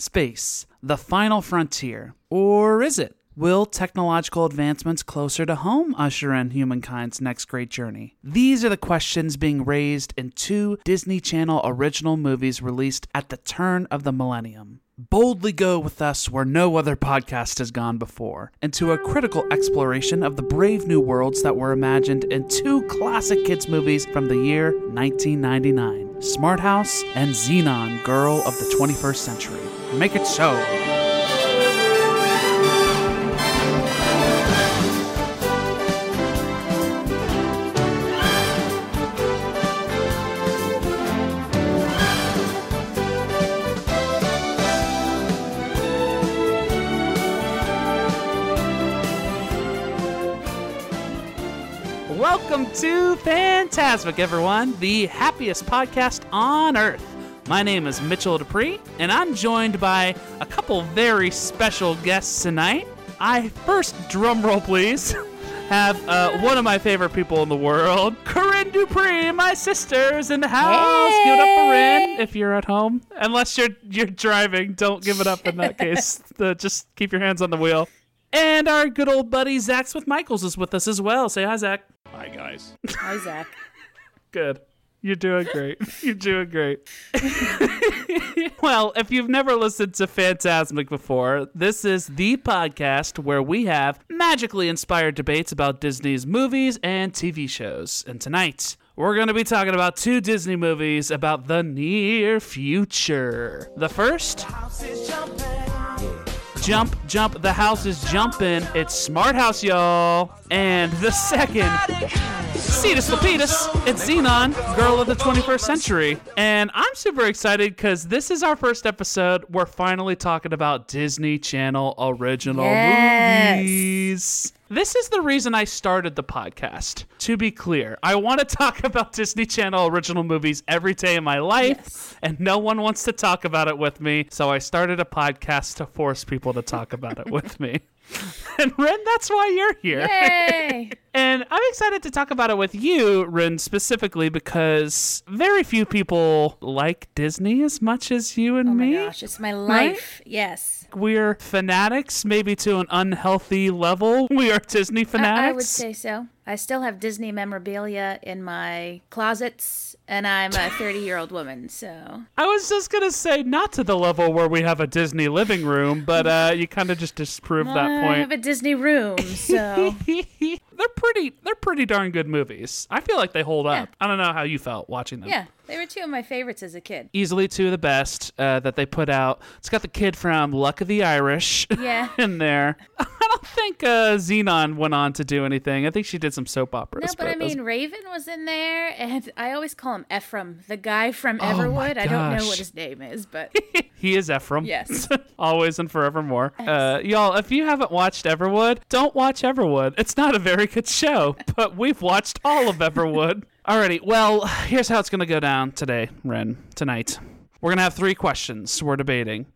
Space, the final frontier. Or is it? Will technological advancements closer to home usher in humankind's next great journey? These are the questions being raised in two Disney Channel original movies released at the turn of the millennium. Boldly go with us where no other podcast has gone before, into a critical exploration of the brave new worlds that were imagined in two classic kids' movies from the year 1999 Smart House and Xenon, Girl of the 21st Century. Make it so! Welcome to Fantasmic, everyone, the happiest podcast on earth. My name is Mitchell Dupree, and I'm joined by a couple very special guests tonight. I first, drum roll please, have uh, one of my favorite people in the world, Corinne Dupree, my sister's in the house. Give it up, Corinne, if you're at home. Unless you're you're driving, don't give it up in that case. Uh, just keep your hands on the wheel. And our good old buddy Zach Smith Michaels is with us as well. Say hi, Zach. Hi, guys. Hi, Zach. Good. You're doing great. You're doing great. well, if you've never listened to Fantasmic before, this is the podcast where we have magically inspired debates about Disney's movies and TV shows. And tonight, we're going to be talking about two Disney movies about the near future. The first Jump, jump, the house is jumping. It's Smart House, y'all. And the second, Zetus Lapetus, it's Xenon, Girl of the 21st Century. And I'm super excited because this is our first episode. We're finally talking about Disney Channel original Yes. movies. This is the reason I started the podcast. To be clear, I want to talk about Disney Channel original movies every day of my life, Yes. and no one wants to talk about it with me. So I started a podcast to force people to talk about it with me. And Ren, that's why you're here. Yay! And I'm excited to talk about it with you, Ren, specifically because very few people like Disney as much as you and me. Oh my me. gosh, it's my life. Yes. We're fanatics, maybe to an unhealthy level. We are Disney fanatics. I, I would say so. I still have Disney memorabilia in my closets, and I'm a 30 year old woman, so. I was just gonna say not to the level where we have a Disney living room, but uh, you kind of just disproved that point. I have a Disney room, so. they're pretty. They're pretty darn good movies. I feel like they hold Yeah. up. I don't know how you felt watching them. Yeah, they were two of my favorites as a kid. Easily two of the best uh, that they put out. It's got the kid from Luck of the Irish Yeah. in there. I don't think uh, Xenon went on to do anything. I think she did some soap operas. No, but I those- mean, Raven was in there, and I always call him Ephraim, the guy from Oh Everwood. I don't know what his name is, but He is Ephraim. Yes. Always and forevermore. Uh, y'all, if you haven't watched Everwood, don't watch Everwood. It's not a very good show, but we've watched all of Everwood. Alrighty, well, here's how it's going to go down today, Ren, tonight. We're going to have three questions we're debating.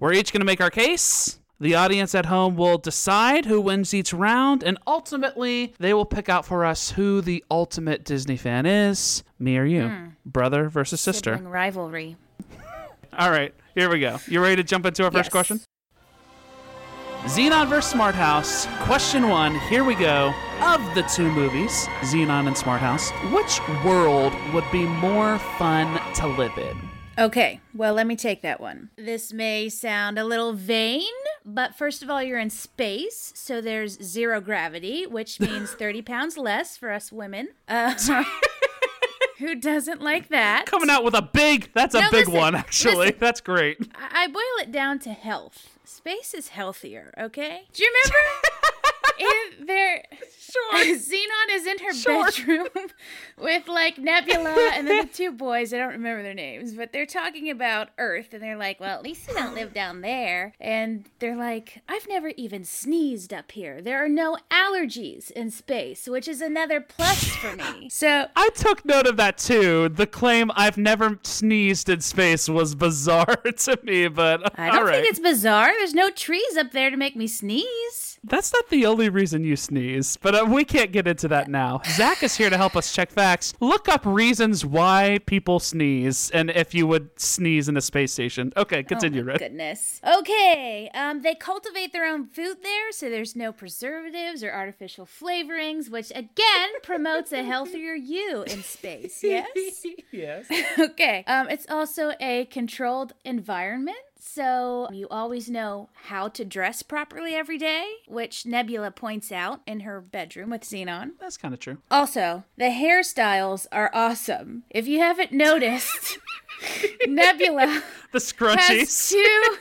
We're each going to make our case. The audience at home will decide who wins each round, and ultimately, they will pick out for us who the ultimate Disney fan is me or you. Hmm. Brother versus sister. sibling rivalry. All right, here we go. You ready to jump into our first Yes. question? Xenon vs. Smart House. Question one. Here we go. Of the two movies, Xenon and Smart House, which world would be more fun to live in? Okay, well, let me take that one. This may sound a little vain, but first of all, you're in space, so there's zero gravity, which means 30 pounds less for us women. Uh, who doesn't like that? Coming out with a big. That's a No, big listen, one, actually. listen. That's great. I boil it down to health. Space is healthier, okay? Do you remember? In their Sure. Xenon is in her Sure. bedroom with like Nebula and then the two boys. I don't remember their names, but they're talking about Earth and they're like, well, at least you don't live down there. And they're like, I've never even sneezed up here. There are no allergies in space, which is another plus for me. So I took note of that too. The claim I've never sneezed in space was bizarre to me, but I don't all right. think it's bizarre. There's no trees up there to make me sneeze. That's not the only reason you sneeze, but uh, we can't get into that now. Zach is here to help us check facts. Look up reasons why people sneeze and if you would sneeze in a space station. Okay, continue, oh my Red. Goodness. Okay. Um, they cultivate their own food there, so there's no preservatives or artificial flavorings, which again promotes a healthier you in space. Yes. yes. okay. Um, it's also a controlled environment. So you always know how to dress properly every day, which Nebula points out in her bedroom with Xenon. That's kind of true. Also, the hairstyles are awesome. If you haven't noticed, Nebula The scrunchies. has two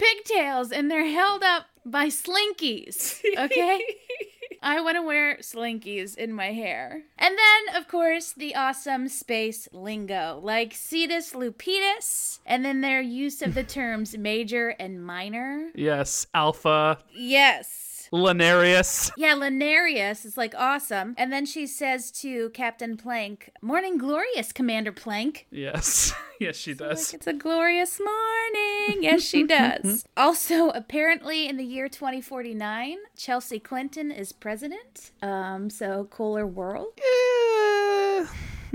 pigtails and they're held up by slinkies. Okay? I want to wear slinkies in my hair. And then, of course, the awesome space lingo, like zetus lapetus, and then their use of the terms major and minor. yes, Alpha, Yes. Lanarius. Yeah, Linarius is like awesome. And then she says to Captain Plank, Morning glorious, Commander Plank. Yes. yes, she does. Like it's a glorious morning. Yes, she does. also, apparently, in the year 2049, Chelsea Clinton is president. Um, so cooler world.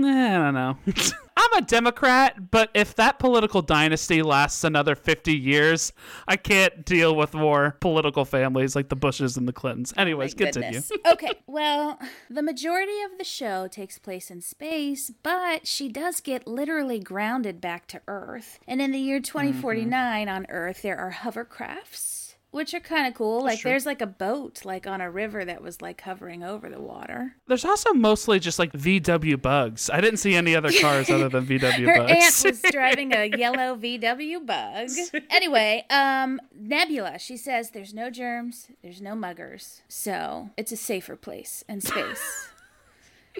Eh, I don't know. I'm a Democrat, but if that political dynasty lasts another 50 years, I can't deal with more political families like the Bushes and the Clintons. Anyways, My continue. okay, well, the majority of the show takes place in space, but she does get literally grounded back to Earth. And in the year 2049 on Earth, there are hovercrafts. Which are kind of cool. Like, there's like a boat, like on a river that was like hovering over the water. There's also mostly just like VW bugs. I didn't see any other cars other than VW Her bugs. aunt was driving a yellow VW bug. Anyway, um, Nebula, she says there's no germs, there's no muggers, so it's a safer place in space.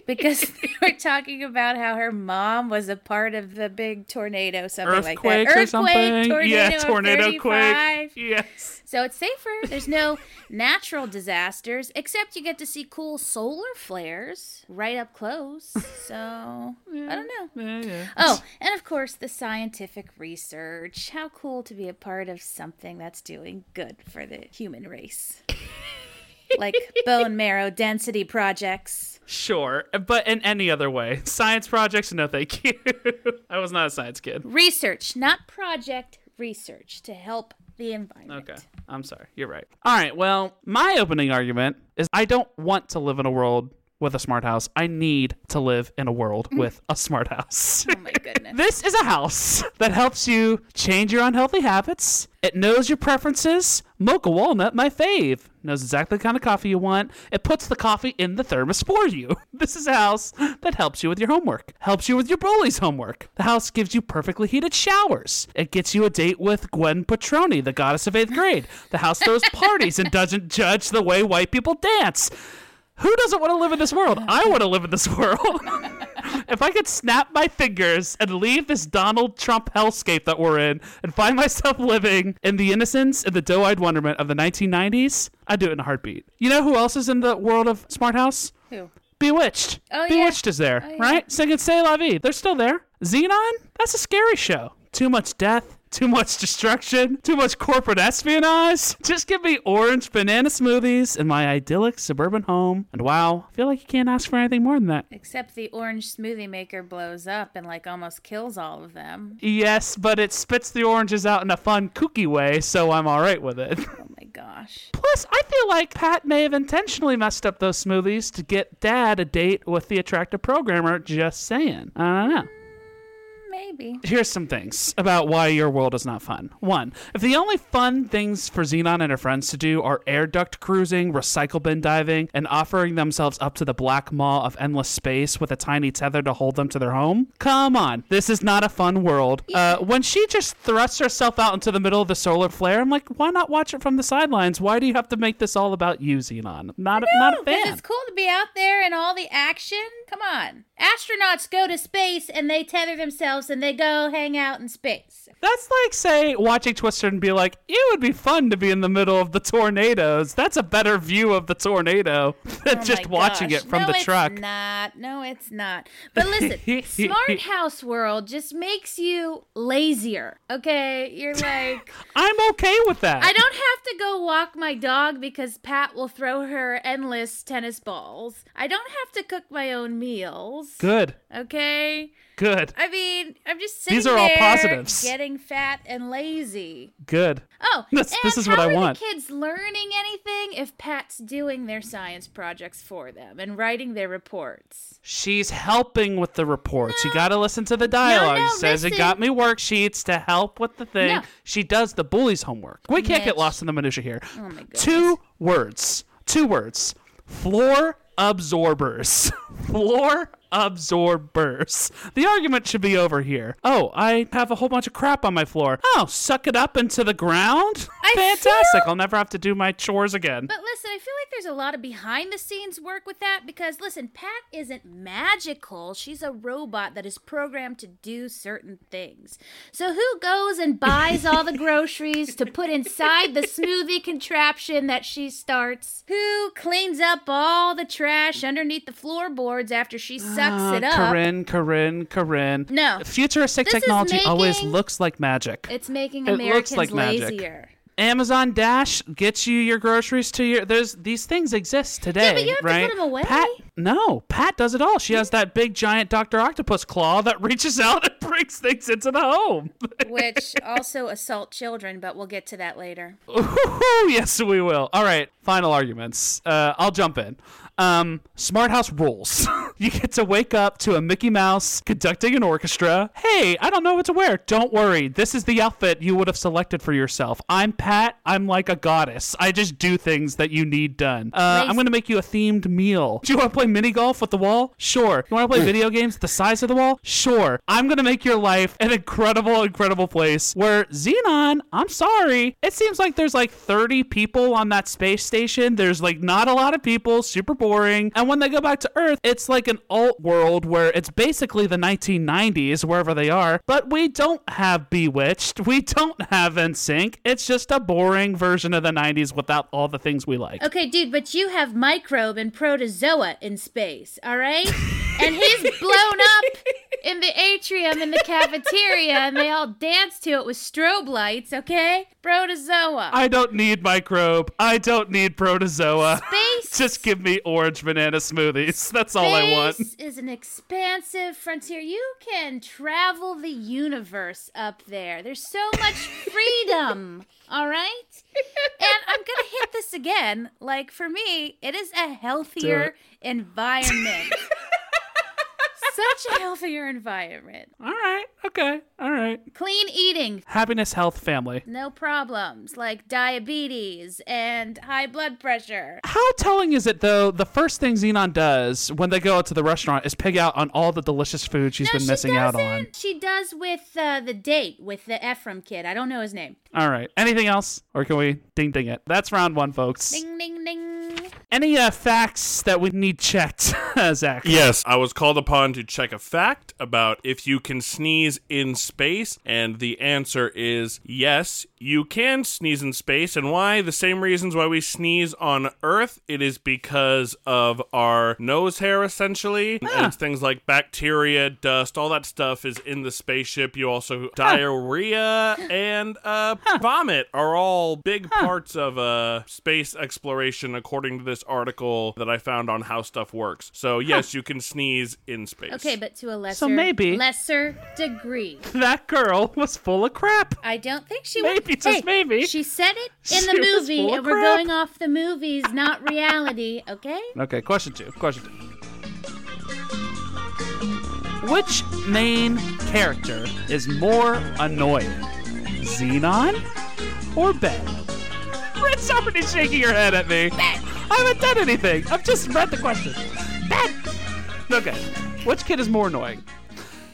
Because they were talking about how her mom was a part of the big tornado, something like that. Earthquake or something. tornado, yeah, tornado quake. Yes. So it's safer. There's no natural disasters, except you get to see cool solar flares right up close. So I don't know. Yeah, yeah. Oh, and of course, the scientific research. How cool to be a part of something that's doing good for the human race. Like bone marrow density projects. Sure, but in any other way. Science projects, no thank you. I was not a science kid. Research, not project, research to help the environment. Okay. I'm sorry. You're right. All right. Well, my opening argument is I don't want to live in a world with a smart house. I need to live in a world mm-hmm. with a smart house. Oh my goodness. This is a house that helps you change your unhealthy habits. It knows your preferences. Mocha walnut, my fave. Knows exactly the kind of coffee you want. It puts the coffee in the thermos for you. This is a house that helps you with your homework, helps you with your bully's homework. The house gives you perfectly heated showers. It gets you a date with Gwen Petroni, the goddess of eighth grade. The house throws parties and doesn't judge the way white people dance. Who doesn't want to live in this world? I want to live in this world. if I could snap my fingers and leave this Donald Trump hellscape that we're in and find myself living in the innocence and the doe eyed wonderment of the 1990s, I'd do it in a heartbeat. You know who else is in the world of Smart House? Who? Bewitched. Oh, yeah. Bewitched is there, Oh, yeah. right? Singing C'est La Vie. They're still there. Xenon? That's a scary show. Too much death, too much destruction, too much corporate espionage. Just give me orange banana smoothies in my idyllic suburban home. And wow, I feel like you can't ask for anything more than that. Except the orange smoothie maker blows up and like almost kills all of them. Yes, but it spits the oranges out in a fun, kooky way, so I'm alright with it. Oh my gosh. Plus, I feel like Pat may have intentionally messed up those smoothies to get Dad a date with the attractive programmer. Just saying. I don't know. Maybe. Here's some things about why your world is not fun. One, if the only fun things for Xenon and her friends to do are air duct cruising, recycle bin diving, and offering themselves up to the black maw of endless space with a tiny tether to hold them to their home, come on, this is not a fun world. Uh, when she just thrusts herself out into the middle of the solar flare, I'm like, why not watch it from the sidelines? Why do you have to make this all about you, Xenon? Not, a not a fan. it's cool to be out there and all the action. Come on. Astronauts go to space and they tether themselves and they go hang out in space. That's like, say, watching Twister and be like, it would be fun to be in the middle of the tornadoes. That's a better view of the tornado than Oh just watching gosh. it from no, the it's truck. not. No, it's not. But listen, Smart House World just makes you lazier. Okay, you're like, I'm okay with that. I don't have to go walk my dog because Pat will throw her endless tennis balls. I don't have to cook my own meals. Good. Okay? Good. I mean, I'm just sitting These are all positives. getting fat and lazy. Good. Oh, This- and this is how what I are want. the kids learning anything if Pat's doing their science projects for them and writing their reports? She's helping with the reports. You got to listen to the dialogue. no, She says it got me worksheets to help with the thing. No. She does the bully's homework. We can't get lost in the minutia here. Oh. Two words. Two words. Floor absorbers. Floor absorbers. The argument should be over here. Oh, I have a whole bunch of crap on my floor. Oh, suck it up into the ground? I Fantastic. feel- I'll never have to do my chores again. But listen, I feel like there's a lot of behind the scenes work with that because listen, Pat isn't magical. She's a robot that is programmed to do certain things. So who goes and buys all the groceries to put inside the smoothie contraption that she starts? Who cleans up all the trash underneath the floorboards after she sucks Ah, it up? Corinne, Corinne, Corinne. No. Futuristic This is technology always looks like magic. It's making It looks Americans like magic. lazier. Amazon Dash gets you your groceries to your. There's these things exist today, Yeah, but you have to put right? 'em away. Pat, no, Pat does it all. She has that big giant Doctor Octopus claw that reaches out and brings things into the home. Which also assault children, but we'll get to that later. Ooh, yes, we will. All right, final arguments. Uh, I'll jump in. Um, Smart House rules. you get to wake up to a Mickey Mouse conducting an orchestra. Hey, I don't know what to wear. Don't worry. This is the outfit you would have selected for yourself. I'm Pat. I'm like a goddess. I just do things that you need done. Uh, I'm going to make you a themed meal. Do you want to play mini golf with the wall? Sure. You want to play mm. video games the size of the wall? Sure. I'm going to make your life an incredible, incredible place where Xenon, I'm sorry, it seems like there's like 30 people on that space station. There's like not a lot of people, super boring. And when they go back to Earth, it's like an alt world where it's basically the 1990s, wherever they are, but we don't have Bewitched. We don't have NSYNC. It's just a boring version of the 90s without all the things we like. Okay, dude, but you have microbe and protozoa in space, all right? And he's blown up in the atrium in the cafeteria, and they all dance to it with strobe lights, okay? Protozoa. I don't need microbe. I don't need protozoa. Space. Just give me orange banana smoothies. That's all I want. Space is an expansive frontier. You can travel the universe up there. There's so much freedom. All right? And I'm going to hit this again. Like, for me, it is a healthier environment. Such a healthier environment. All right. Okay. All right. Clean eating, Happiness, health, family. no problems like diabetes and high blood pressure. How telling is it though? The first thing Xenon does when they go out to the restaurant is pig out on all the delicious food she's No, been she missing out on. doesn't. She does with uh, the date with the Ephraim kid. I don't know his name. All right. Anything else, or can we ding ding it? That's round one, folks. Ding, ding, ding. Any uh, facts that we need checked, Zach? Yes, I was called upon to check a fact about if you can sneeze in space, and the answer is yes, you can sneeze in space. And why? The same reasons why we sneeze on Earth. It is because of our nose hair, essentially. And things like bacteria, dust, all that stuff is in the spaceship. You also diarrhea and uh, vomit are all big parts of uh, space exploration, according to this article that I found on how stuff works. So yes, you can sneeze in space. Okay, but to a lesser, so maybe- lesser degree. That girl was full of crap. I don't think she Maybe, was. just hey, maybe. She said it in She the movie, and we're going off the movies, not reality. Okay. Okay, question two. Question two. Which main character is more annoying? Xenon or Ben? Red's already shaking her head at me. I haven't done anything. I've just read the question. Ben! Okay. Which kid is more annoying?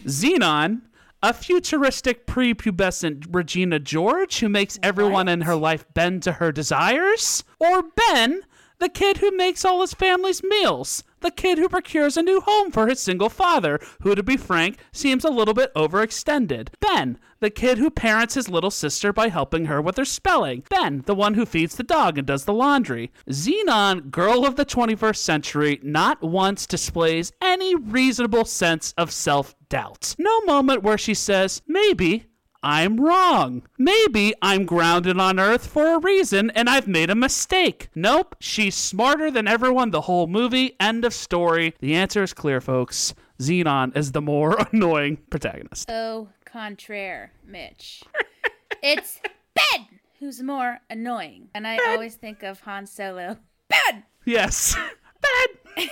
Xenon, a futuristic prepubescent Regina George who makes everyone in her life bend to her desires? Or Ben, the kid who makes all his family's meals? The kid who procures a new home for his single father, who, to be frank, seems a little bit overextended. Ben, the kid who parents his little sister by helping her with her spelling. Ben, the one who feeds the dog and does the laundry. Xenon, girl of the 21st century, not once displays any reasonable sense of self doubt. No moment where she says, maybe. I'm wrong. Maybe I'm grounded on Earth for a reason and I've made a mistake. Nope, she's smarter than everyone the whole movie. End of story. The answer is clear, folks. Xenon is the more annoying protagonist. Au contraire, Mitch. it's Ben who's more annoying. And I always think of Han Solo. Ben! Yes. Ben!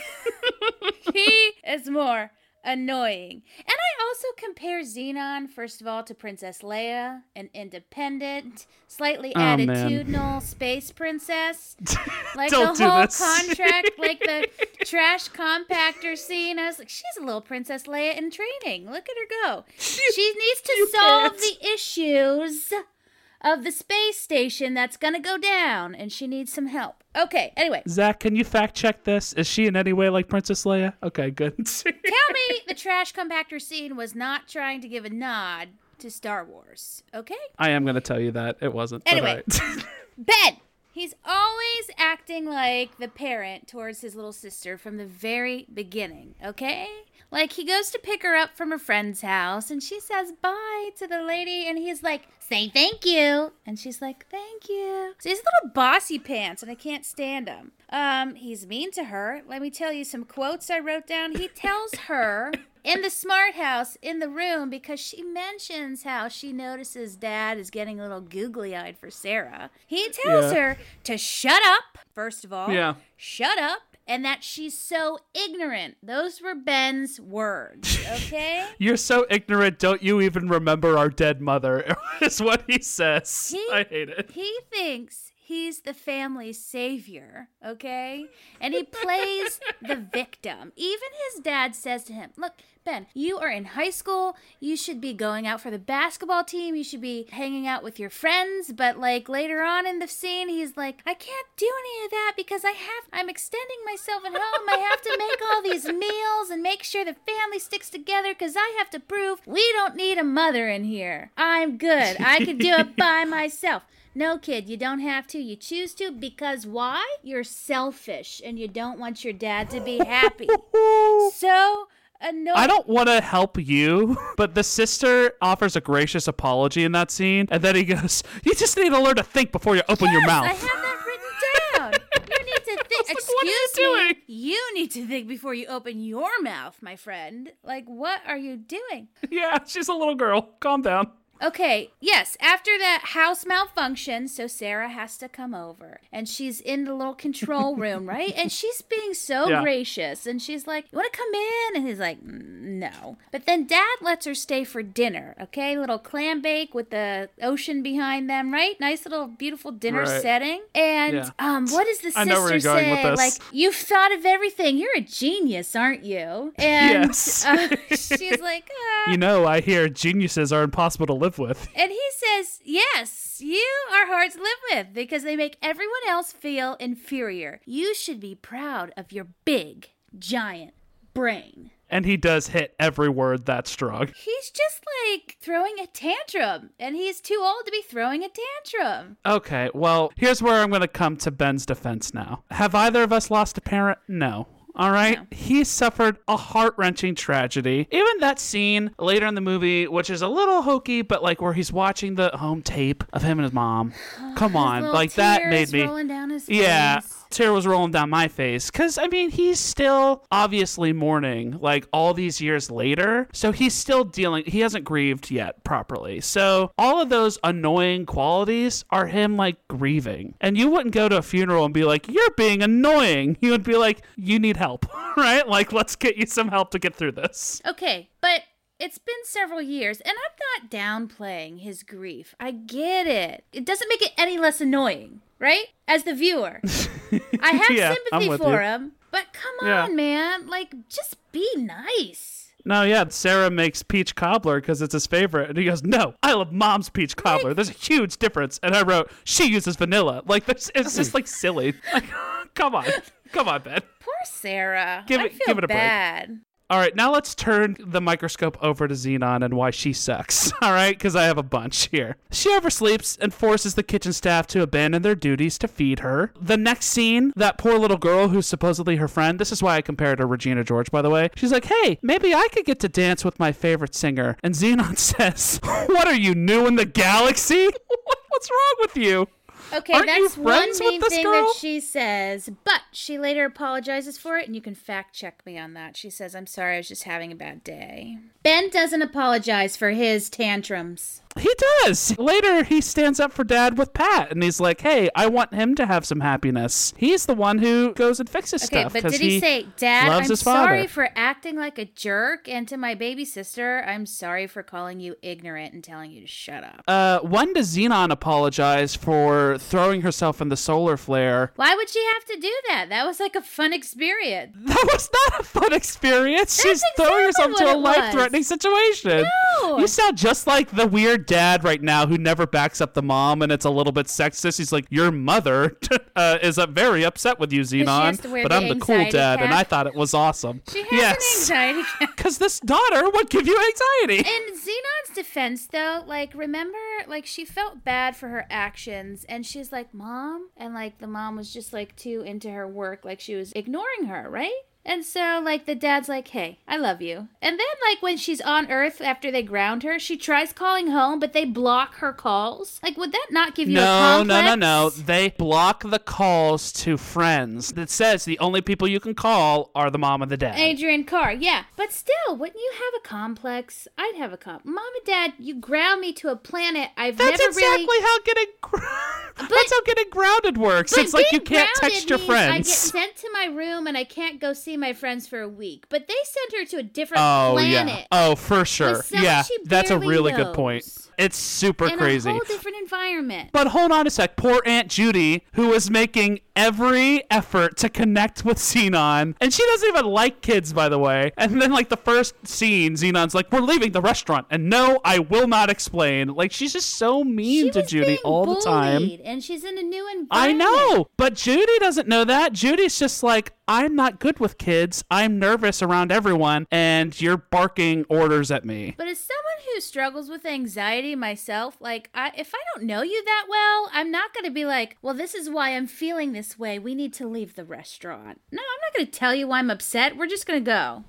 He is more annoying. And I also compare Xenon, first of all, to Princess Leia, an independent, slightly Oh, man. attitudinal space princess. Like the whole contract, like the trash compactor scene. I was like, she's a little Princess Leia in training. Look at her go. She needs to You solve can't. the issues of the space station that's gonna go down, and she needs some help. Okay, anyway. Zach, can you fact check this? Is she in any way like Princess Leia? Okay, good. Tell me the trash compactor scene was not trying to give a nod to Star Wars, okay? I am going to tell you that. It wasn't. Anyway. Ben! He's always acting like the parent towards his little sister from the very beginning, okay? Like he goes to pick her up from her friend's house and she says bye to the lady and he's like, say thank you. And she's like, thank you. So he's a little bossy pants and I can't stand him. Um, he's mean to her. Let me tell you some quotes I wrote down. He tells her in the smart house in the room because she mentions how she notices dad is getting a little googly eyed for Sarah. He tells Yeah. her to shut up, first of all. Yeah. Shut up. And that she's so ignorant. Those were Ben's words, okay? You're so ignorant, don't you even remember our dead mother? is what he says. He- I hate it. He thinks he's the family's savior, okay? And he plays the victim. Even his dad says to him, Look, Ben, you are in high school. You should be going out for the basketball team. You should be hanging out with your friends. But, like, later on in the scene, he's like, I can't do any of that because I have, I'm extending myself at home. I have to make all these meals and make sure the family sticks together because I have to prove we don't need a mother in here. I'm good. I can do it by myself. No, kid, you don't have to. You choose to because why? You're selfish and you don't want your dad to be happy. so annoying. I don't want to help you, but the sister offers a gracious apology in that scene, and then he goes, "You just need to learn to think before you open your mouth." I have that written down. You need to think. like, what are you Excuse me. doing? You need to think before you open your mouth, my friend. Like, what are you doing? yeah, she's a little girl. Calm down. Okay, yes, after that house malfunction, so Sarah has to come over. And she's in the little control room, right? And she's being so Yeah. gracious. And she's like, You want to come in? And he's like, "Mm, No. But then dad lets her stay for dinner, okay? Little clam bake with the ocean behind them, right? Nice little beautiful dinner Right. setting. And Yeah. um, what does the sister I know where you're going say? with this. Like, You've thought of everything. You're a genius, aren't you? And Yes. uh, she's like, ah. You know, I hear geniuses are impossible to live with. And he says, Yes, you are hard to live with because they make everyone else feel inferior. You should be proud of your big, giant brain. And he does hit every word that strong. He's just like throwing a tantrum, and he's too old to be throwing a tantrum. Okay, well, here's where I'm going to come to Ben's defense now. Have either of us lost a parent? No. All right. No. He suffered a heart wrenching tragedy. Even that scene later in the movie, which is a little hokey, but like where he's watching the home tape of him and his mom. Come on. Like that made me. rolling down his Yeah. Tear was rolling down my face because I mean he's still obviously mourning like all these years later, so he's still dealing. He hasn't grieved yet properly, so all of those annoying qualities are him like grieving. And you wouldn't go to a funeral and be like, "You're being annoying." You would be like, "You need help, right? Like let's get you some help to get through this." Okay, but it's been several years, and I'm not downplaying his grief. I get it. It doesn't make it any less annoying, right? As the viewer, I have Yeah, sympathy for you. him, but come Yeah. on, man. Like, just be nice. No, yeah, Sarah makes peach cobbler because it's his favorite. And he goes, No, I love mom's peach cobbler. There's a huge difference. And I wrote, She uses vanilla. Like, this, it's just like silly. Like, come on. Come on, Ben. Poor Sarah. Give I it- feel give it a break. All right, now let's turn the microscope over to Xenon and why she sucks. All right, because I have a bunch here. She oversleeps and forces the kitchen staff to abandon their duties to feed her. The next scene, that poor little girl who's supposedly her friend, this is why I compared her to Regina George, by the way. She's like, hey, maybe I could get to dance with my favorite singer. And Xenon says, What are you, new in the galaxy? What's wrong with you? Okay, Aren't that's one main thing girl? that she says, but she later apologizes for it, and you can fact check me on that. She says, I'm sorry, I was just having a bad day. Ben doesn't apologize for his tantrums. He does. Later, he stands up for dad with Pat, and he's like, "Hey, I want him to have some happiness." He's the one who goes and fixes Okay, stuff but did he, say, Dad, I'm sorry for acting like a jerk, and to my baby sister, I'm sorry for calling you ignorant and telling you to shut up? Uh, when does Xenon apologize for throwing herself in the solar flare? Why would she have to do that? That was like a fun experience. That was not a fun experience. She's That's throwing herself into a life-threatening situation. No. You sound just like the weird dad right now who never backs up the mom, and it's a little bit sexist. He's like, "Your mother uh, is uh, very upset with you, Xenon, but I'm the cool dad, and. I thought it was awesome." She has yes. an anxiety. Because this daughter would give you anxiety. In Xenon's defense, though, like, remember, like, she felt bad for her actions, and she's like, Mom? And, like, the mom was just, like, too into her work, like, she was ignoring her, right? And so, like, the dad's like, hey, I love you. And then, like, when she's on Earth after they ground her, she tries calling home, but they block her calls. Like, would that not give you a No, complex? no, no, no. They block the calls to friends. That says the only people you can call are the mom and the dad. Adrian Carr, yeah. But still, wouldn't you have a complex? I'd have a comp. Mom and Dad, you ground me to a planet I've That's never exactly really. how getting. Gr- That's how getting grounded works. It's like you can't text your friends. I get sent to my room and I can't go see my friends for a week. But they sent her to a different Oh planet. yeah. Oh, for sure. Yeah, that's a really good point. It's super in crazy. a whole different environment. But hold on a sec. Poor Aunt Judy, who is making every effort to connect with Xenon. And she doesn't even like kids, by the way. And then, like, the first scene, Xenon's like, We're leaving the restaurant. And no, I will not explain. Like, she's just so mean she to Judy all the time. bullied, and she's in a new environment. I know, but Judy doesn't know that. Judy's just like, I'm not good with kids. I'm nervous around everyone, and you're barking orders at me. But as someone who struggles with anxiety myself, like I, if I don't know you that well, I'm not going to be like, "Well, this is why I'm feeling this way. We need to leave the restaurant." No, I'm not going to tell you why I'm upset. We're just going to go.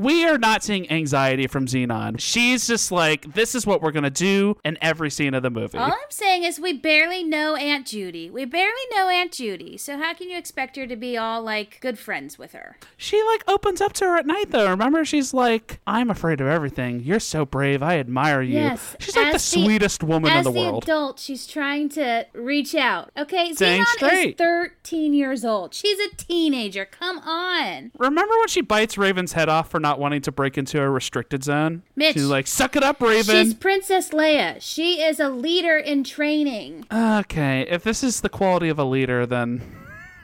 We are not seeing anxiety from Xenon. She's just like, this is what we're going to do in every scene of the movie. All I'm saying is we barely know Aunt Judy. We barely know Aunt Judy. So how can you expect her to be all like good friends with her? She like opens up to her at night though. Remember, she's like, "I'm afraid of everything. You're so brave. I admire you." Yes, she's like the the- sweetest woman As in the the world. adult, she's trying to reach out. Okay, Dang Xenon straight. is 13 years old. She's a teenager. Come on. Remember when she bites Raven's head off for not wanting to break into a restricted zone? Mitch, she's like, "Suck it up, Raven." She's Princess Leia. She is a leader in training. Okay, if this is the quality of a leader, then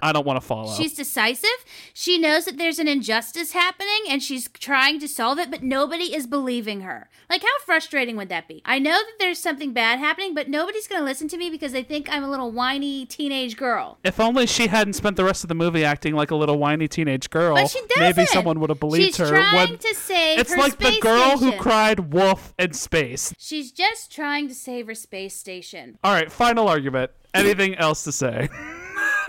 I don't want to follow. She's decisive. She knows that there's an injustice happening and she's trying to solve it, but nobody is believing her. Like, how frustrating would that be? I know that there's something bad happening, but nobody's going to listen to me because they think I'm a little whiny teenage girl. if only she hadn't spent the rest of the movie acting like a little whiny teenage girl, But she doesn't. maybe someone would have believed She's her. trying when to save it's like the girl who cried wolf in space. She's just trying to save her space station. All right, final argument. Anything else to say?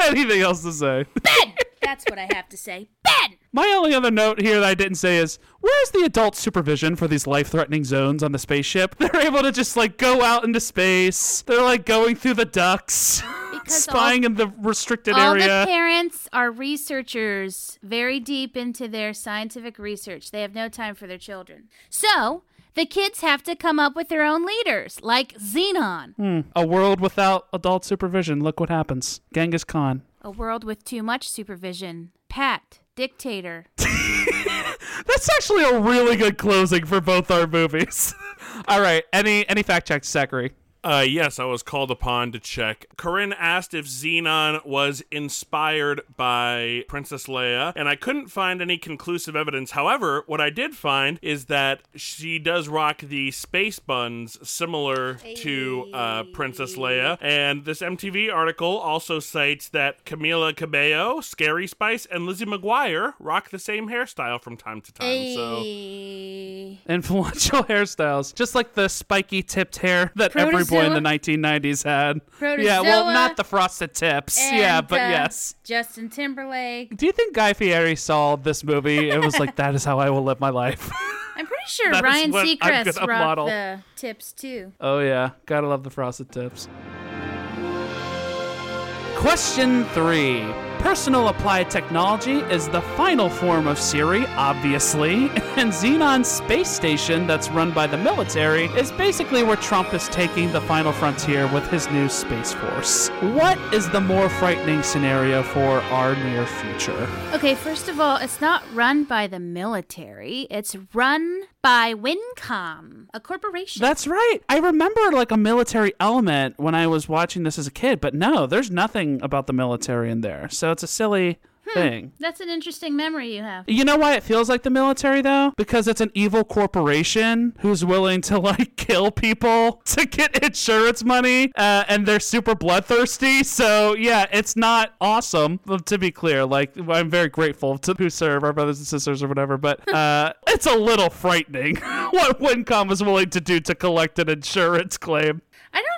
Anything else to say? Ben! That's what I have to say. Ben! My only other note here that I didn't say is where's the adult supervision for these life threatening zones on the spaceship? They're able to just like go out into space. They're like going through the ducts, Because spying in the restricted All area. the parents are researchers, very deep into their scientific research. They have no time for their children. So, the kids have to come up with their own leaders, like Xenon. Hmm. A world without adult supervision. Look what happens. Genghis Khan. A world with too much supervision. Pat, dictator. That's actually a really good closing for both our movies. All right, any any fact checks, Zachary? Uh, yes, I was called upon to check. Corinne asked if Xenon was inspired by Princess Leia, and I couldn't find any conclusive evidence. However, what I did find is that she does rock the space buns similar to uh, Princess Leia, and this MTV article also cites that Camila Cabello, Scary Spice, and Lizzie McGuire rock the same hairstyle from time to time. So. Influential hairstyles, just like the spiky tipped hair that every in the 1990s had. Yeah, well, not the frosted tips. yeah, but uh, yes. Justin Timberlake. Do you think Guy Fieri saw this movie and was like, "That is how I will live my life"? I'm pretty sure Ryan Seacrest rocked model. the tips too. oh yeah, gotta love the frosted tips. Question three. Personal applied technology is the final form of Siri, obviously, and Xenon space station that's run by the military is basically where Trump is taking the final frontier with his new space force. What is the more frightening scenario for our near future? Okay, first of all, it's not run by the military. It's run by Wincom, a corporation. That's right. I remember like a military element when I was watching this as a kid, but no, there's nothing about the military in there. So it's a silly thing. That's an interesting memory you have. You know why it feels like the military though? Because it's an evil corporation who's willing to like kill people to get insurance money, uh, and they're super bloodthirsty. So yeah, it's not awesome. To be clear, like I'm very grateful to who serve our brothers and sisters or whatever, but uh, it's a little frightening what Wincom is willing to do to collect an insurance claim.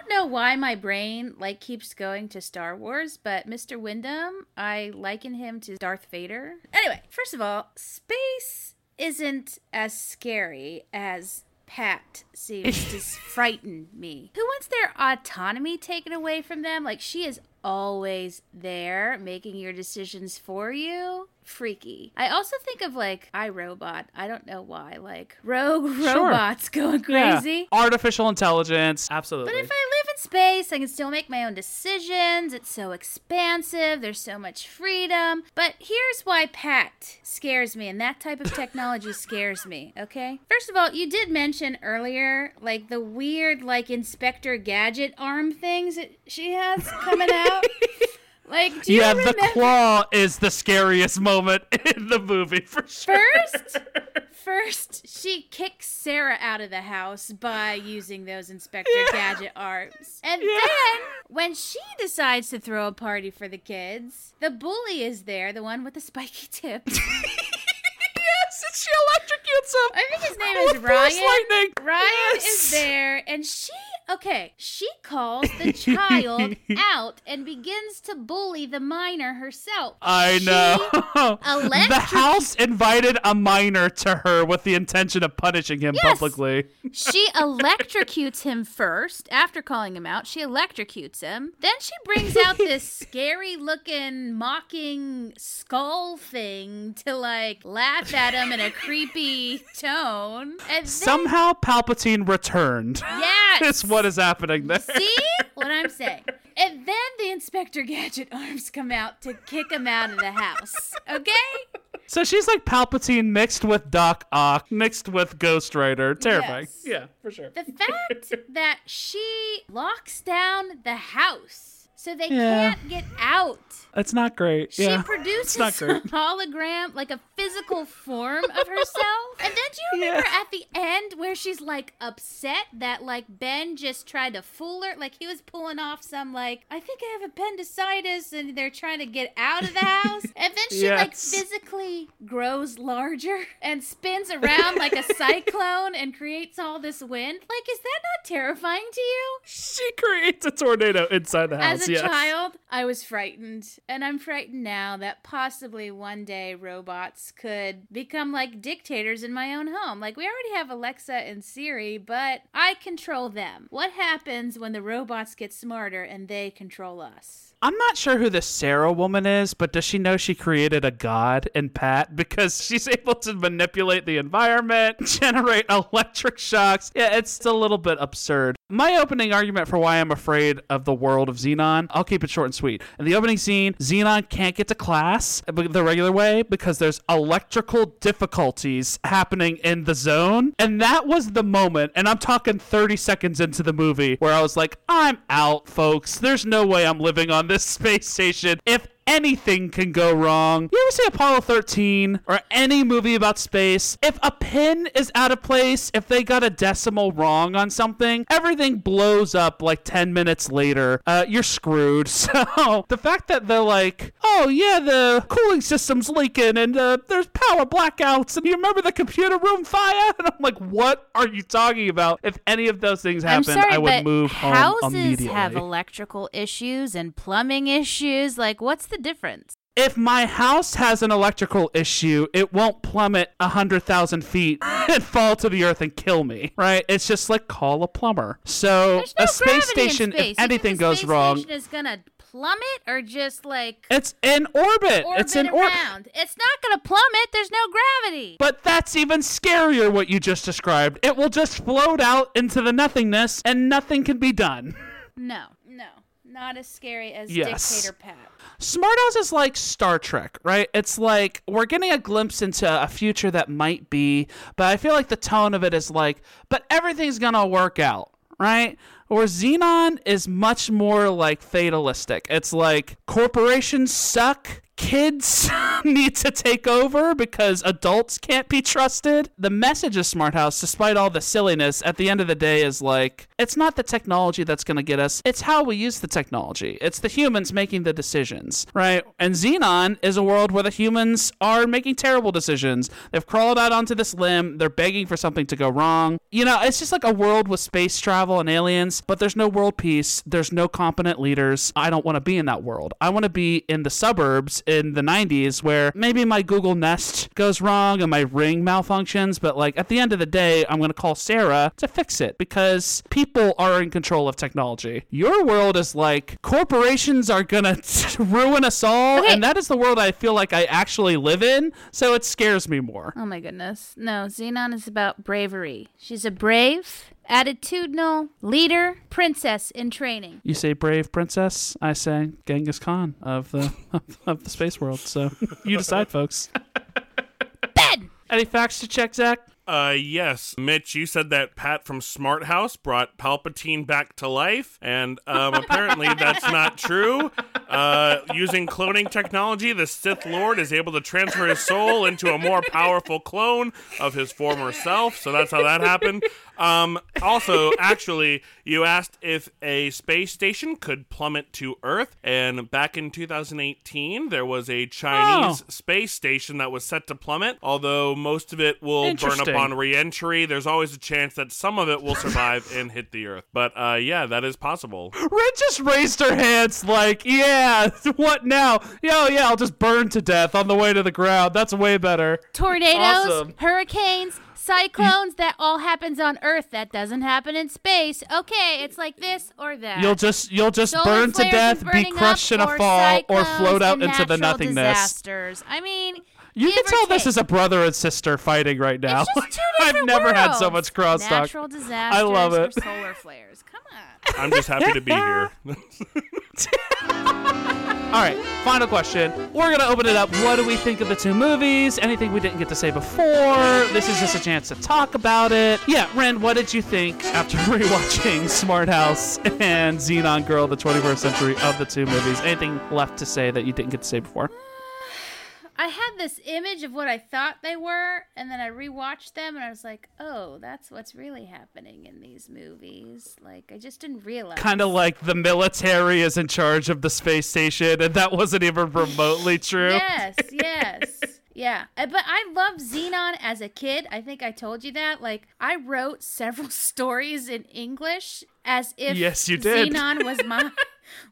Don't know why my brain like keeps going to Star Wars, but Mr. Wyndham, I liken him to Darth Vader. Anyway, first of all, space isn't as scary as Pat seems to frighten me. Who wants their autonomy taken away from them? Like she is always there making your decisions for you. Freaky. I also think of like iRobot. I don't know why. Like rogue Sure. robots going Yeah. crazy. Artificial intelligence, absolutely. But if I live in space, I can still make my own decisions. It's so expansive. There's so much freedom. But here's why Pat scares me, and that type of technology scares me, okay? First of all, you did mention earlier, like, the weird, like, Inspector Gadget arm things that she has coming out. Like, do you yeah, remember? the claw is the scariest moment in the movie for sure. First, first, she kicks Sarah out of the house by using those Inspector Gadget arms. And then, when she decides to throw a party for the kids, the bully is there, the one with the spiky tips. yes, and she I think his name is Ryan. Ryan Yes. is there, and she. Okay, she calls the child out and begins to bully the minor herself. I She know. the house invited a minor to her with the intention of punishing him Yes. publicly. She electrocutes him first. After calling him out, she electrocutes him. Then she brings out this scary looking, mocking skull thing to like laugh at him in a creepy tone. And Somehow Palpatine returned. yes, Is what is happening there. See what I'm saying? And then the Inspector Gadget arms come out to kick him out of the house. Okay? So she's like Palpatine mixed with Doc Ock, mixed with Ghost Rider. Terrifying. Yes. Yeah, for sure. The fact that she locks down the house so they Yeah. can't get out. It's not great. She yeah. produces a hologram, like a physical form of herself. And then do you remember Yeah. at the end where she's like upset that like Ben just tried to fool her? Like he was pulling off some like, I think I have appendicitis and they're trying to get out of the house. And then she like physically grows larger and spins around like a cyclone and creates all this wind. Like, is that not terrifying to you? She creates a tornado inside the house. As a yes. child, I was frightened. And I'm frightened now that possibly one day robots could become like dictators in my own home. Like, we already have Alexa and Siri, but I control them. What happens when the robots get smarter and they control us? I'm not sure who the Sarah woman is, but does she know she created a god in Pat? Because she's able to manipulate the environment, generate electric shocks. Yeah, it's a little bit absurd. My opening argument for why I'm afraid of the world of Xenon, I'll keep it short and sweet. In the opening scene, Xenon can't get to class the regular way because there's electrical difficulties happening in the zone. And that was the moment, and I'm talking 30 seconds into the movie, where I was like, I'm out, folks. There's no way I'm living on this space station. If anything can go wrong. You ever see Apollo 13 or any movie about space? If a pin is out of place, if they got a decimal wrong on something, everything blows up like 10 minutes later. Uh, you're screwed. So the fact that they're like, oh yeah, the cooling system's leaking and uh, there's power blackouts and you remember the computer room fire? And I'm like, what are you talking about? If any of those things sorry, I would move home houses have electrical issues and plumbing issues. Like, what's the difference? if my house has an electrical issue, it won't plummet a hundred thousand feet and fall to the earth and kill me. Right? It's just like call a plumber. So There's no a space station, space. if anything the goes wrong, is gonna plummet or just like it's in orbit. orbit it's in orbit. It's not gonna plummet. There's no gravity. But that's even scarier what you just described. It will just float out into the nothingness and nothing can be done. No, no, not as scary as Yes. Dictator Pat. Smart House is like Star Trek, right? It's like we're getting a glimpse into a future that might be, but I feel like the tone of it is like, but everything's gonna work out, right? Or Zenon is much more like fatalistic. It's like corporations suck. Kids need to take over because adults can't be trusted. The message of Smart House, despite all the silliness, at the end of the day is like it's not the technology that's going to get us, it's how we use the technology. It's the humans making the decisions, right? And Zenon is a world where the humans are making terrible decisions. They've crawled out onto this limb, they're begging for something to go wrong. You know, it's just like a world with space travel and aliens, but there's no world peace, there's no competent leaders. I don't want to be in that world. I want to be in the suburbs in the 90s where maybe my Google Nest goes wrong and my Ring malfunctions, but like at the end of the day, I'm going to call Sarah to fix it because people are in control of technology. Your world is like corporations are to ruin us all, Okay. and that is the world I feel like I actually live in, so it scares me more. Oh my goodness. No, Zenon is about bravery. She's a brave, attitudinal leader, princess in training. You say brave princess, I say Genghis Khan of the of the space world. So you decide, folks. Ben! Any facts to check, Zach? Uh, yes. Mitch, you said that Pat from Smart House brought Palpatine back to life, and um, apparently that's not true. Uh, using cloning technology, the Sith Lord is able to transfer his soul into a more powerful clone of his former self, so that's how that happened. Um, also, actually, you asked if a space station could plummet to Earth, and back in 2018, there was a Chinese Oh. space station that was set to plummet, although most of it will burn up on re-entry. There's always a chance that some of it will survive and hit the Earth. But uh, yeah, that is possible. Red just raised her hands like, yeah, what now? Yeah, yeah, I'll just burn to death on the way to the ground. That's way better. Tornadoes, Awesome. hurricanes, cyclones, that all happens on Earth. That doesn't happen in space. Okay, it's like this or that. You'll just you'll just Solar burn to death, be crushed in a fall, or float out into the nothingness. Disasters. I mean, You can tell this is a brother and sister fighting right now. It's just two I've never had so worlds. much crosstalk. Natural disasters I love it. solar flares. I'm just happy to be here. All right, final question. We're gonna open it up. What do we think of the two movies? Anything we didn't get to say before? This is just a chance to talk about it. Yeah, Ren, what did you think after rewatching Smart House and Zenon Girl: The 21st Century of the two movies? Anything left to say that you didn't get to say before? I had this image of what I thought they were, and then I rewatched them, and I was like, "Oh, that's what's really happening in these movies." Like, I just didn't realize. Kind of like the military is in charge of the space station, and that wasn't even remotely true. Yes, yes. Yeah, Uh, but I loved Zenon as a kid. I think I told you that. Like, I wrote several stories in English as if Yes, you did. Zenon was my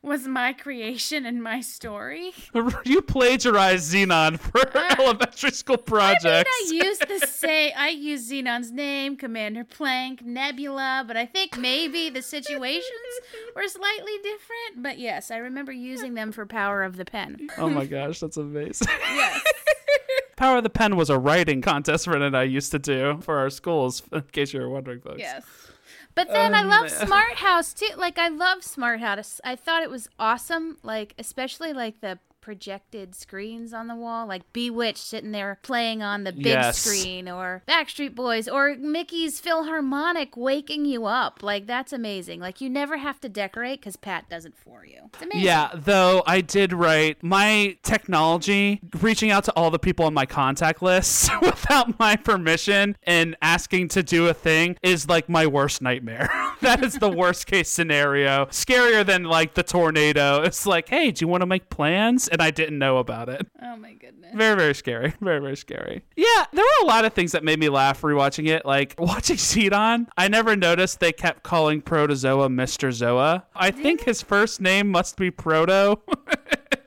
was my creation and my story. You plagiarized Zenon for elementary school projects. I mean, I used the say I used Zenon's name, Commander Plank, Nebula, but I think maybe the situations were slightly different. But yes, I remember using them for Power of the Pen. Oh my gosh, that's amazing. Yes. Power of the Pen was a writing contest Ren and I used to do for our schools, in case you were wondering, folks. Yes. But then I Um, love Smart House too. Like I love Smart House. I thought it was awesome. Like especially like the projected screens on the wall, like Bewitched sitting there playing on the big Yes. screen, or Backstreet Boys, or Mickey's Philharmonic waking you up. Like that's amazing. Like you never have to decorate because Pat does it for you. It's amazing. Yeah, though I did write my technology reaching out to all the people on my contact list without my permission and asking to do a thing is like my worst nightmare. that is the worst case scenario. Scarier than like the tornado. It's like, hey, do you want to make plans? And I didn't know about it. Oh my goodness. Very, very scary. Very, very scary. Yeah, there were a lot of things that made me laugh rewatching it. Like watching Zenon, I never noticed they kept calling Protozoa Mr. Zoa. I think his first name must be Proto.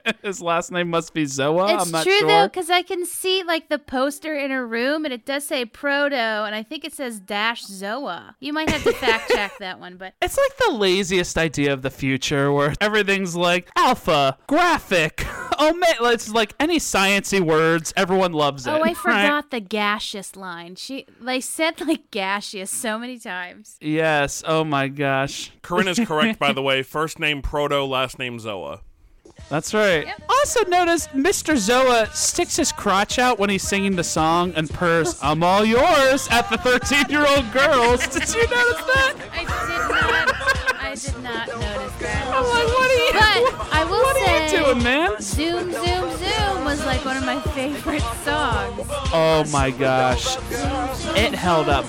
his last name must be Zoa. It's I'm not true sure. though, because I can see like the poster in a room, and it does say Proto, and I think it says Dash Zoa. You might have to fact check that one, but It's like the laziest idea of the future where everything's like alpha, graphic, omega. It's like any sciency words, everyone loves it. oh, I right? forgot the gaseous line. She they said like gaseous so many times. Yes. Oh my gosh. Corinne is correct, by the way. First name Proto, last name Zoa. That's right. Also notice Mr. Zoa sticks his crotch out when he's singing the song and purrs, I'm all yours at the 13 year old girls. Did you notice that? I did not. I did not notice that. I'm like, what are you, But I will what are you doing, man? Zoom Zoom Zoom was like one of my favorite songs. Oh my gosh. It held up.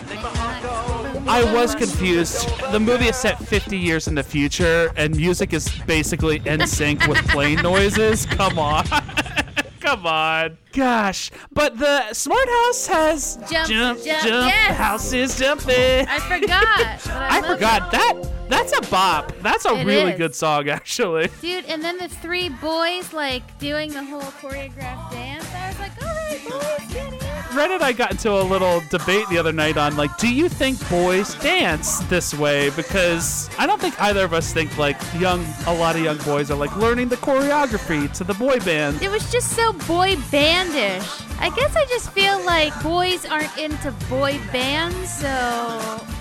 I was confused. The movie is set 50 years in the future, and music is basically in sync with plane noises. Come on. Come on. Gosh. But the Smart House has Jump, jump, jump, jump, yes. house is jumping. I forgot. I, I forgot that. That's a bop. That's a It really is. good song, actually. Dude, and then the three boys like doing the whole choreographed dance. I was like, boys, and I got into a little debate the other night on like, do you think boys dance this way? Because I don't think either of us think like young, a lot of young boys are like learning the choreography to the boy band. It was just so boy bandish. I guess I just feel like boys aren't into boy bands, so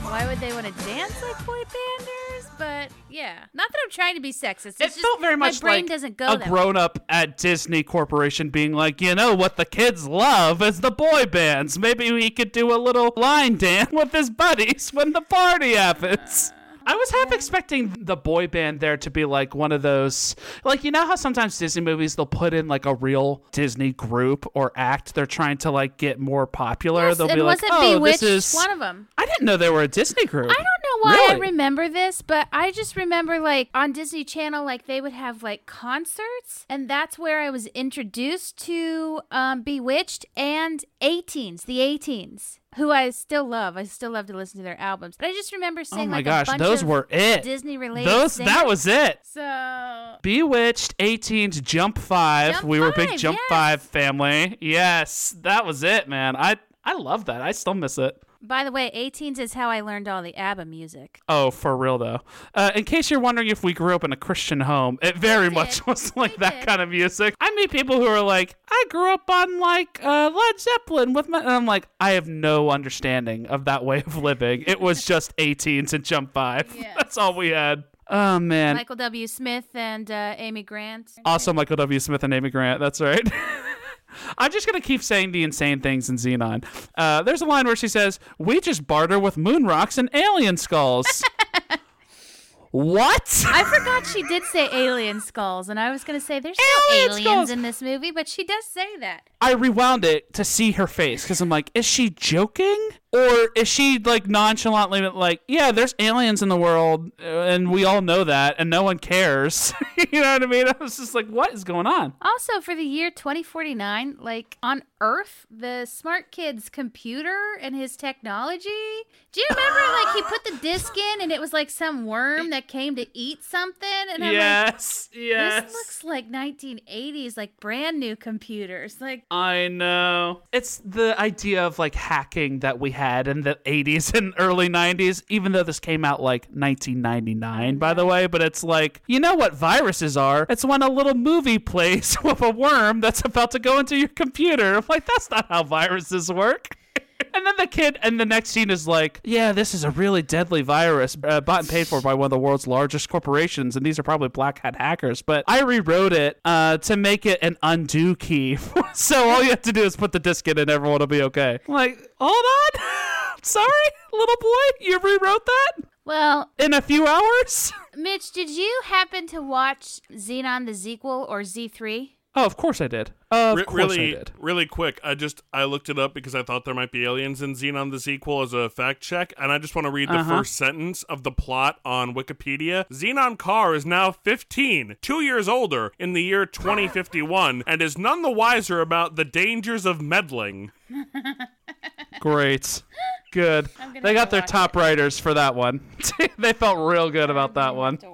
why would they want to dance like boy banders? But yeah, not that I'm trying to be sexist. It's It just felt very my much brain like doesn't go a grown up at Disney Corporation being like, you know what the kids love is the boy bands. Maybe we could do a little line dance with his buddies when the party happens. I was half expecting the boy band there to be like one of those, like you know how sometimes Disney movies they'll put in like a real Disney group or act they're trying to like get more popular. Yes, they'll be like, oh, Bewitched this is. one of them? I didn't know they were a Disney group. I don't know why I remember this, but I just remember like on Disney Channel, like they would have like concerts, and that's where I was introduced to um, Bewitched and A*Teens, the A*Teens, who I still love. I still love to listen to their albums. But I just remember oh seeing Oh my like gosh, a bunch those of were it. Disney related. Those that was it. so. Bewitched, 18 to Jump 5. Jump we were big Jump yes. 5 family. Yes, that was it, man. I I love that. I still miss it. By the way, A*Teens is how I learned all the ABBA music. Oh, for real though. Uh, in case you're wondering if we grew up in a Christian home, it very much was like We that did. kind of music. I meet people who are like, I grew up on like uh, Led Zeppelin with my, and I'm like, I have no understanding of that way of living. It was just 18 to Jump 5. Yes. That's all we had. Oh man. Michael W. Smith and uh, Amy Grant. Also, Michael W. Smith and Amy Grant. That's right. I'm just gonna keep saying the insane things in Zenon. Uh, there's a line where she says, "We just barter with moon rocks and alien skulls." what? I forgot she did say alien skulls, and I was going to say there's no aliens skulls. in this movie, but she does say that. I rewound it to see her face because I'm like, is she joking or is she like nonchalantly like, yeah, there's aliens in the world uh, and we all know that and no one cares. you know what I mean? I was just like, what is going on? Also, for the year 2049, like on Earth, the smart kid's computer and his technology. Do you remember, like, he put the disc in and it was like some worm that came to eat something? And I'm like, yes, this looks like 1980s, like brand new computers. Like, I know. It's the idea of like hacking that we had in the 80s and early 90s, even though this came out like 1999, by the way. But it's like, you know what viruses are? It's when a little movie plays with a worm that's about to go into your computer. I'm like, that's not how viruses work. And then the kid, and the next scene is like, yeah, this is a really deadly virus uh, bought and paid for by one of the world's largest corporations, and these are probably black hat hackers. But I rewrote it uh, to make it an undo key. so all you have to do is put the disk in, and everyone will be okay. I'm like, hold on. Sorry, little boy, you rewrote that Well, in a few hours? Mitch, did you happen to watch Zenon the Sequel or Z3? Oh, of course I did. Of Re- course really, I did. really quick. I just I looked it up because I thought there might be aliens in Zenon the sequel as a fact check, and I just want to read the Uh-huh. first sentence of the plot on Wikipedia. Zenon Kar is now 15, two years older in the year 2051, and is none the wiser about the dangers of meddling. Great. Good. They got to their watch top writers for that one. they felt real good about that one.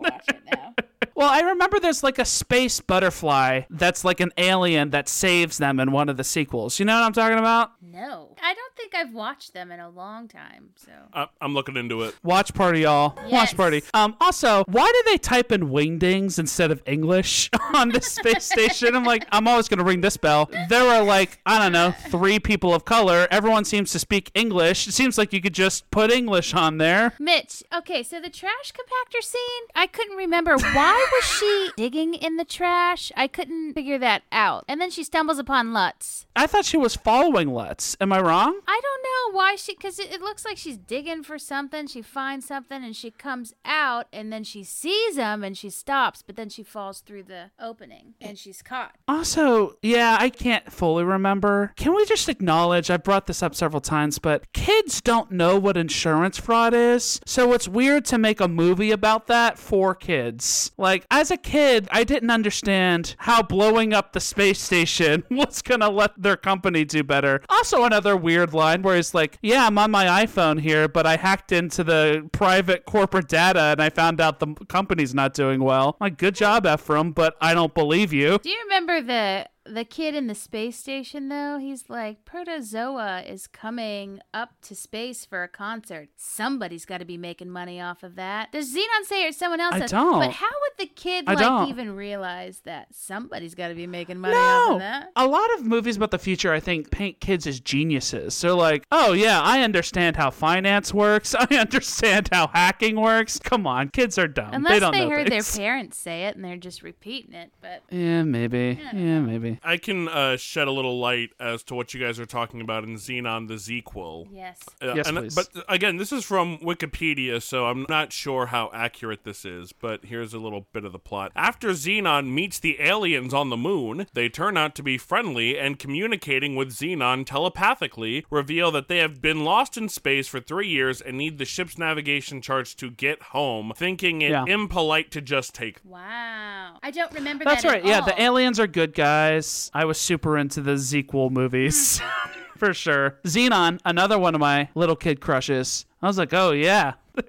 Well, I remember there's like a space butterfly that's like an alien that saves them in one of the sequels. You know what I'm talking about? no, I don't think I've watched them in a long time. So I- I'm looking into it. Watch party, y'all. Yes. Watch party. Um. Also, why do they type in wingdings instead of English on this space station? I'm like, I'm always gonna ring this bell. There are like, I don't know, three people of color. Everyone seems to speak English. It seems like you could just put English on there. Mitch, okay, so the trash compactor scene, I couldn't remember why was she digging in the trash? I couldn't figure that out. And then she stumbles upon Lutz. I thought she was following Lutz. Am I wrong? I don't know why she cuz it, it looks like she's digging for something, she finds something and she comes out and then she sees him and she stops, but then she falls through the opening and she's caught. Also, yeah, I can't fully remember. Can we just acknowledge, I've brought this up several times, but kids don't know what insurance fraud is. So it's weird to make a movie about that for kids. Like, as a kid, I didn't understand how blowing up the space station was gonna let their company do better. Also, another weird line where he's like, Yeah, I'm on my iPhone here, but I hacked into the private corporate data and I found out the company's not doing well. Like, good job, Ephraim, but I don't believe you. Do you remember the the kid in the space station though? He's like Protozoa is coming up to space for a concert. Somebody's got to be making money off of that. Does Zenon say it or someone else? I does? don't. But how would the kid I like don't. even realize that somebody's got to be making money off of that? a lot of movies about the future, I think, paint kids as geniuses. They're like, "Oh yeah, I understand how finance works. I understand how hacking works." Come on, kids are dumb. Unless they they, heard things. their parents say it and they're just repeating it. But Yeah, maybe. Yeah, maybe. I can uh, shed a little light as to what you guys are talking about in Zenon the Sequel. yes. Uh, Yes, and- please. But again, this is from Wikipedia, so I'm not sure how accurate this is, but here's a little bit of the plot. After Zenon meets the aliens on the moon, they turn out to be friendly and communicating with Zenon telepathically, reveal that they have been lost in space for three years and need the ship's navigation charts to get home, thinking it Yeah. impolite to just take Wow. I don't remember That's that. at right. Yeah, all. the aliens are good guys. I was super into the sequel movies. For sure. Zenon, another one of my little kid crushes. I was like, oh, yeah.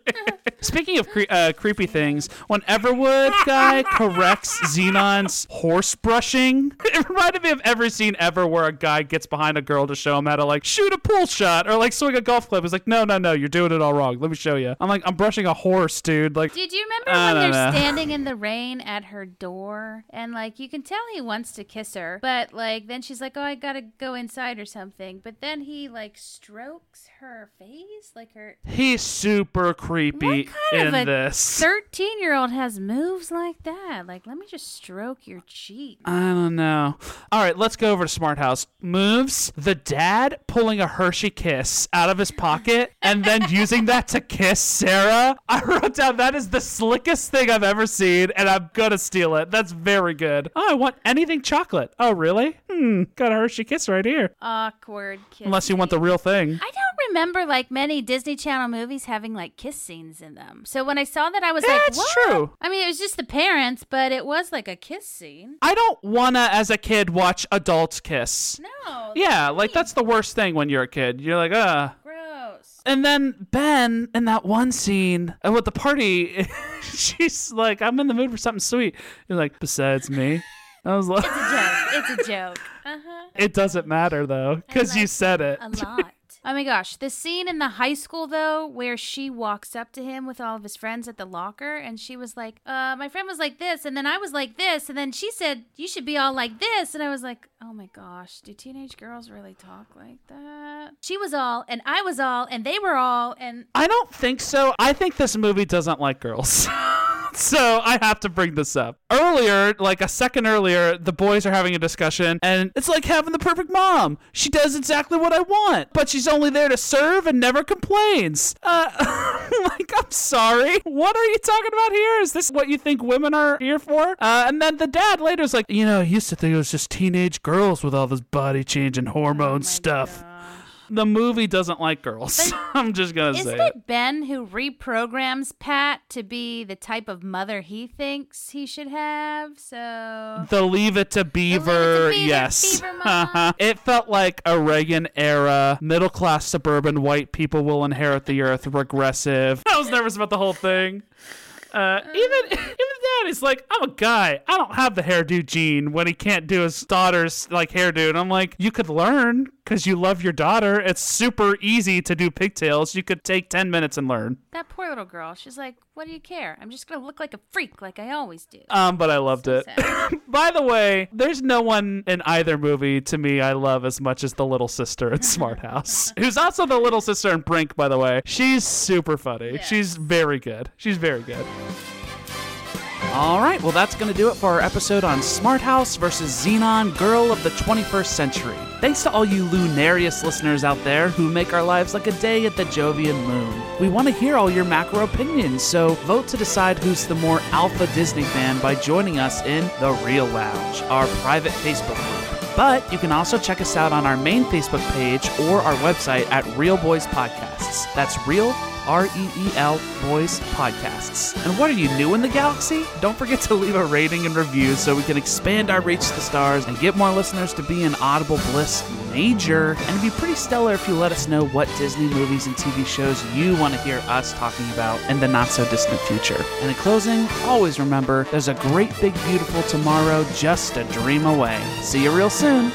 Speaking of cre- uh, creepy things, when Everwood guy corrects Zenon's horse brushing, it reminded me of every scene ever where a guy gets behind a girl to show him how to like shoot a pool shot or like swing a golf club. It's like, no, no, no, you're doing it all wrong. Let me show you. I'm like, I'm brushing a horse, dude. Like, Did you remember when they're know. standing in the rain at her door and like you can tell he wants to kiss her, but like then she's like, "Oh, I got to go inside or something." But then he like strokes her face, like her he's super creepy What kind in of a this. 13-year-old has moves like that. Like, let me just stroke your cheek. I don't know. All right, let's go over to Smart House. Moves the dad pulling a Hershey kiss out of his pocket and then using that to kiss Sarah. I wrote down that is the slickest thing I've ever seen, and I'm gonna steal it. That's very good. Oh, I want anything chocolate. Oh, really? Hmm, got a Hershey kiss right here. Awkward kiss. Unless you want the real thing. I don't remember like many Disney Channel movies having like kiss scenes in them. So when I saw that, I was Yeah, like, it's "What?" true. I mean, it was just the parents, but it was like a kiss scene. I don't wanna, as a kid, watch adults kiss. No. Yeah, like that's the worst thing when you're a kid. You're like, uh. gross. And then Ben, in that one scene uh, with the party, she's like, I'm in the mood for something sweet. You're like, besides me? I was like, It's a joke. It's a joke. Uh huh. it doesn't matter though, because you said it. A lot. Oh my gosh, the scene in the high school though, where she walks up to him with all of his friends at the locker, and she was like, "Uh, my friend was like this, and then I was like this, and then she said you should be all like this," and I was like, "Oh my gosh, do teenage girls really talk like that?" She was all, and I was all, and they were all, and I don't think so. I think this movie doesn't like girls. so I have to bring this up. Earlier, like a second earlier, the boys are having a discussion, and it's like having the perfect mom. She does exactly what I want, but she's only there to serve and never complains. Uh, like, I'm sorry. What are you talking about here? Is this what you think women are here for? Uh, and then the dad later is like, you know, I used to think it was just teenage girls with all this body change and hormone stuff. The movie doesn't like girls. I'm just gonna Isn't say it. it Ben who reprograms Pat to be the type of mother he thinks he should have? So The Leave It to Beaver, Beaver, yes. Beaver it felt like a Reagan era, middle class suburban white people will inherit the earth, regressive. I was nervous about the whole thing. Uh, even even is like, I'm a guy. I don't have the hairdo gene when he can't do his daughter's like hairdo. And I'm like, you could learn because you love your daughter. It's super easy to do pigtails. You could take 10 minutes and learn. that poor little girl, she's like, "What do you care? I'm just gonna look like a freak, like I always do." Um, but I loved it. By the way, there's no one in either movie to me I love as much as the little sister in Smart House, who's also the little sister in Brink. By the way, she's super funny. She's very good. She's very good. All right, well, that's going to do it for our episode on Smart House versus Zenon, Girl of the 21st Century. Thanks to all you Lunarius listeners out there who make our lives like a day at the Jovian moon. We want to hear all your macro opinions, so vote to decide who's the more alpha Disney fan by joining us in The Reel Lounge, our private Facebook group. But you can also check us out on our main Facebook page or our website at Reel Boys Podcasts. That's Reel R E E L Boys Podcasts. And what are you new in the galaxy? Don't forget to leave a rating and review so we can expand our reach to the stars and get more listeners to be an Audible Bliss major. And it'd be pretty stellar if you let us know what Disney movies and TV shows you want to hear us talking about in the not so distant future. And in closing, always remember there's a great big beautiful tomorrow just a dream away. See you real soon.